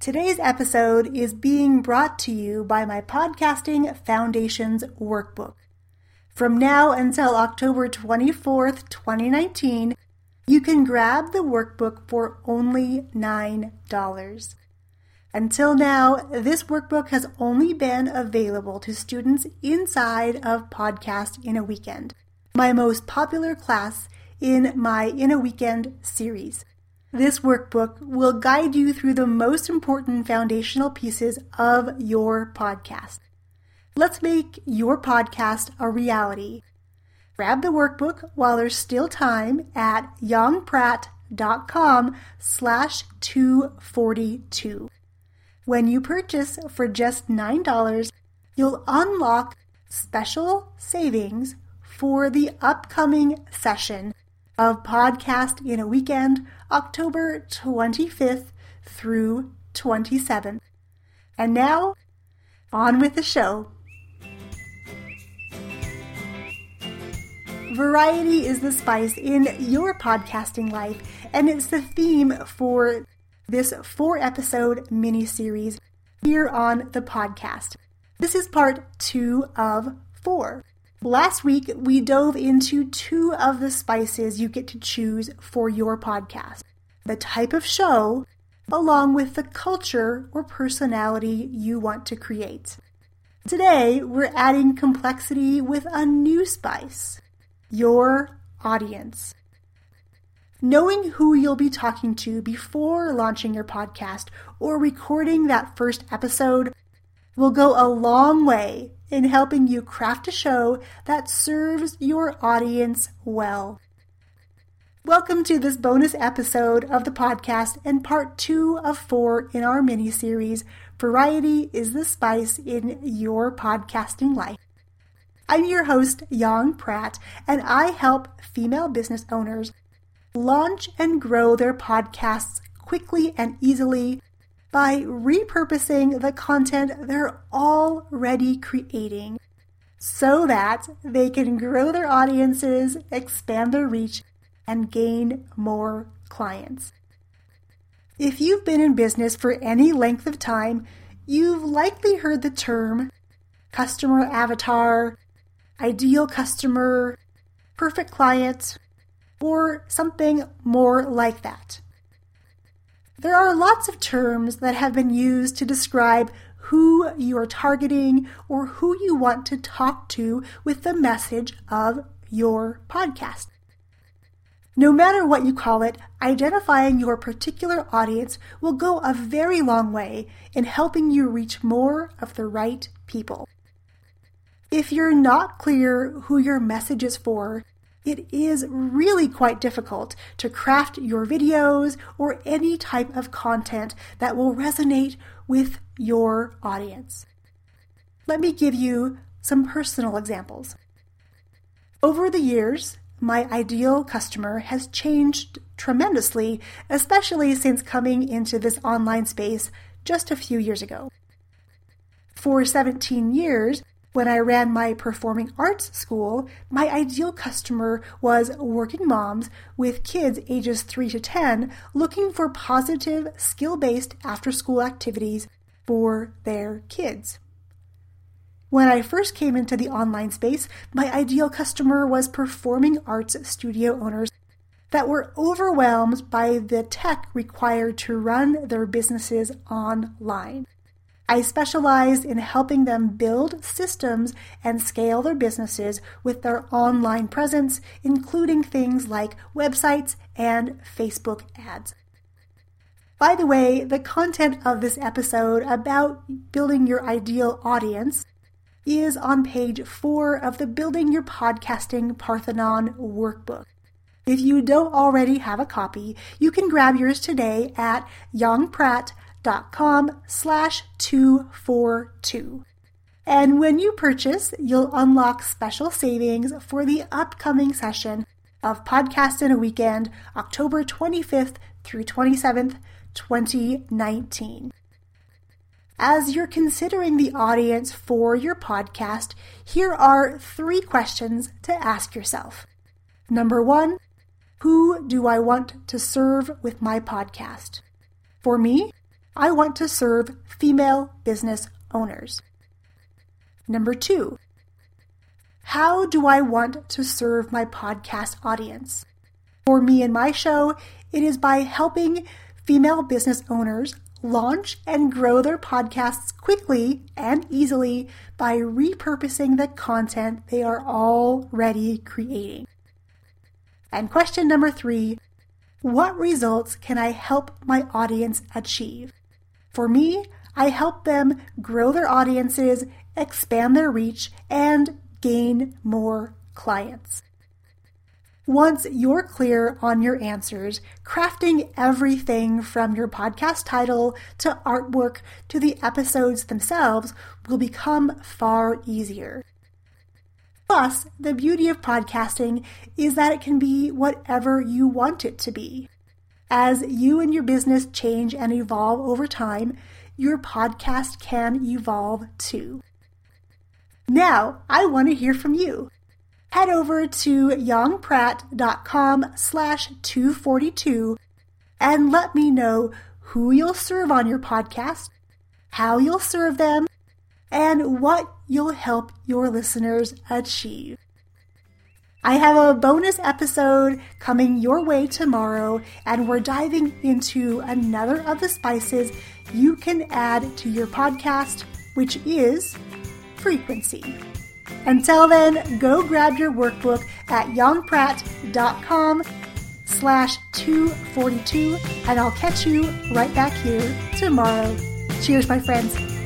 Today's episode is being brought to you by my Podcasting Foundations Workbook. From now until October 24th, 2019, you can grab the workbook for only $9. Until now, this workbook has only been available to students inside of Podcast in a Weekend, my most popular class in my In a Weekend series. This workbook will guide you through the most important foundational pieces of your podcast. Let's make your podcast a reality. Grab the workbook while there's still time at yongpratt.com slash 242. When you purchase for just $9, you'll unlock special savings for the upcoming session of Podcast in a Weekend, October 25th through 27th. And now, on with the show. Variety is the spice in your podcasting life, and it's the theme for this four episode mini series here on the podcast. This is part two of four. Last week, we dove into two of the spices you get to choose for your podcast the type of show, along with the culture or personality you want to create. Today, we're adding complexity with a new spice your audience. Knowing who you'll be talking to before launching your podcast or recording that first episode will go a long way in helping you craft a show that serves your audience well. Welcome to this bonus episode of the podcast and part two of four in our mini series Variety is the Spice in Your Podcasting Life. I'm your host, Yong Pratt, and I help female business owners launch and grow their podcasts quickly and easily by repurposing the content they're already creating so that they can grow their audiences, expand their reach, and gain more clients. If you've been in business for any length of time, you've likely heard the term customer avatar, ideal customer, perfect client, or something more like that. There are lots of terms that have been used to describe who you are targeting or who you want to talk to with the message of your podcast. No matter what you call it, identifying your particular audience will go a very long way in helping you reach more of the right people. If you're not clear who your message is for, it is really quite difficult to craft your videos or any type of content that will resonate with your audience. Let me give you some personal examples. Over the years, my ideal customer has changed tremendously, especially since coming into this online space just a few years ago. For 17 years, when I ran my performing arts school, my ideal customer was working moms with kids ages 3 to 10 looking for positive, skill based after school activities for their kids. When I first came into the online space, my ideal customer was performing arts studio owners that were overwhelmed by the tech required to run their businesses online. I specialize in helping them build systems and scale their businesses with their online presence, including things like websites and Facebook ads. By the way, the content of this episode about building your ideal audience is on page four of the Building Your Podcasting Parthenon workbook. If you don't already have a copy, you can grab yours today at yongpratt.com com slash 242. And when you purchase, you'll unlock special savings for the upcoming session of Podcast in a Weekend, October 25th through 27th, 2019. As you're considering the audience for your podcast, here are three questions to ask yourself. Number one, who do I want to serve with my podcast? For me, I want to serve female business owners. Number two, how do I want to serve my podcast audience? For me and my show, it is by helping female business owners launch and grow their podcasts quickly and easily by repurposing the content they are already creating. And question number three What results can I help my audience achieve? For me, I help them grow their audiences, expand their reach, and gain more clients. Once you're clear on your answers, crafting everything from your podcast title to artwork to the episodes themselves will become far easier. Plus, the beauty of podcasting is that it can be whatever you want it to be. As you and your business change and evolve over time, your podcast can evolve too. Now, I want to hear from you head over to yongpratt.com slash 242 and let me know who you'll serve on your podcast, how you'll serve them, and what you'll help your listeners achieve. I have a bonus episode coming your way tomorrow, and we're diving into another of the spices you can add to your podcast, which is frequency. Until then, go grab your workbook at yongpratt.com slash 242 and I'll catch you right back here tomorrow. Cheers, my friends.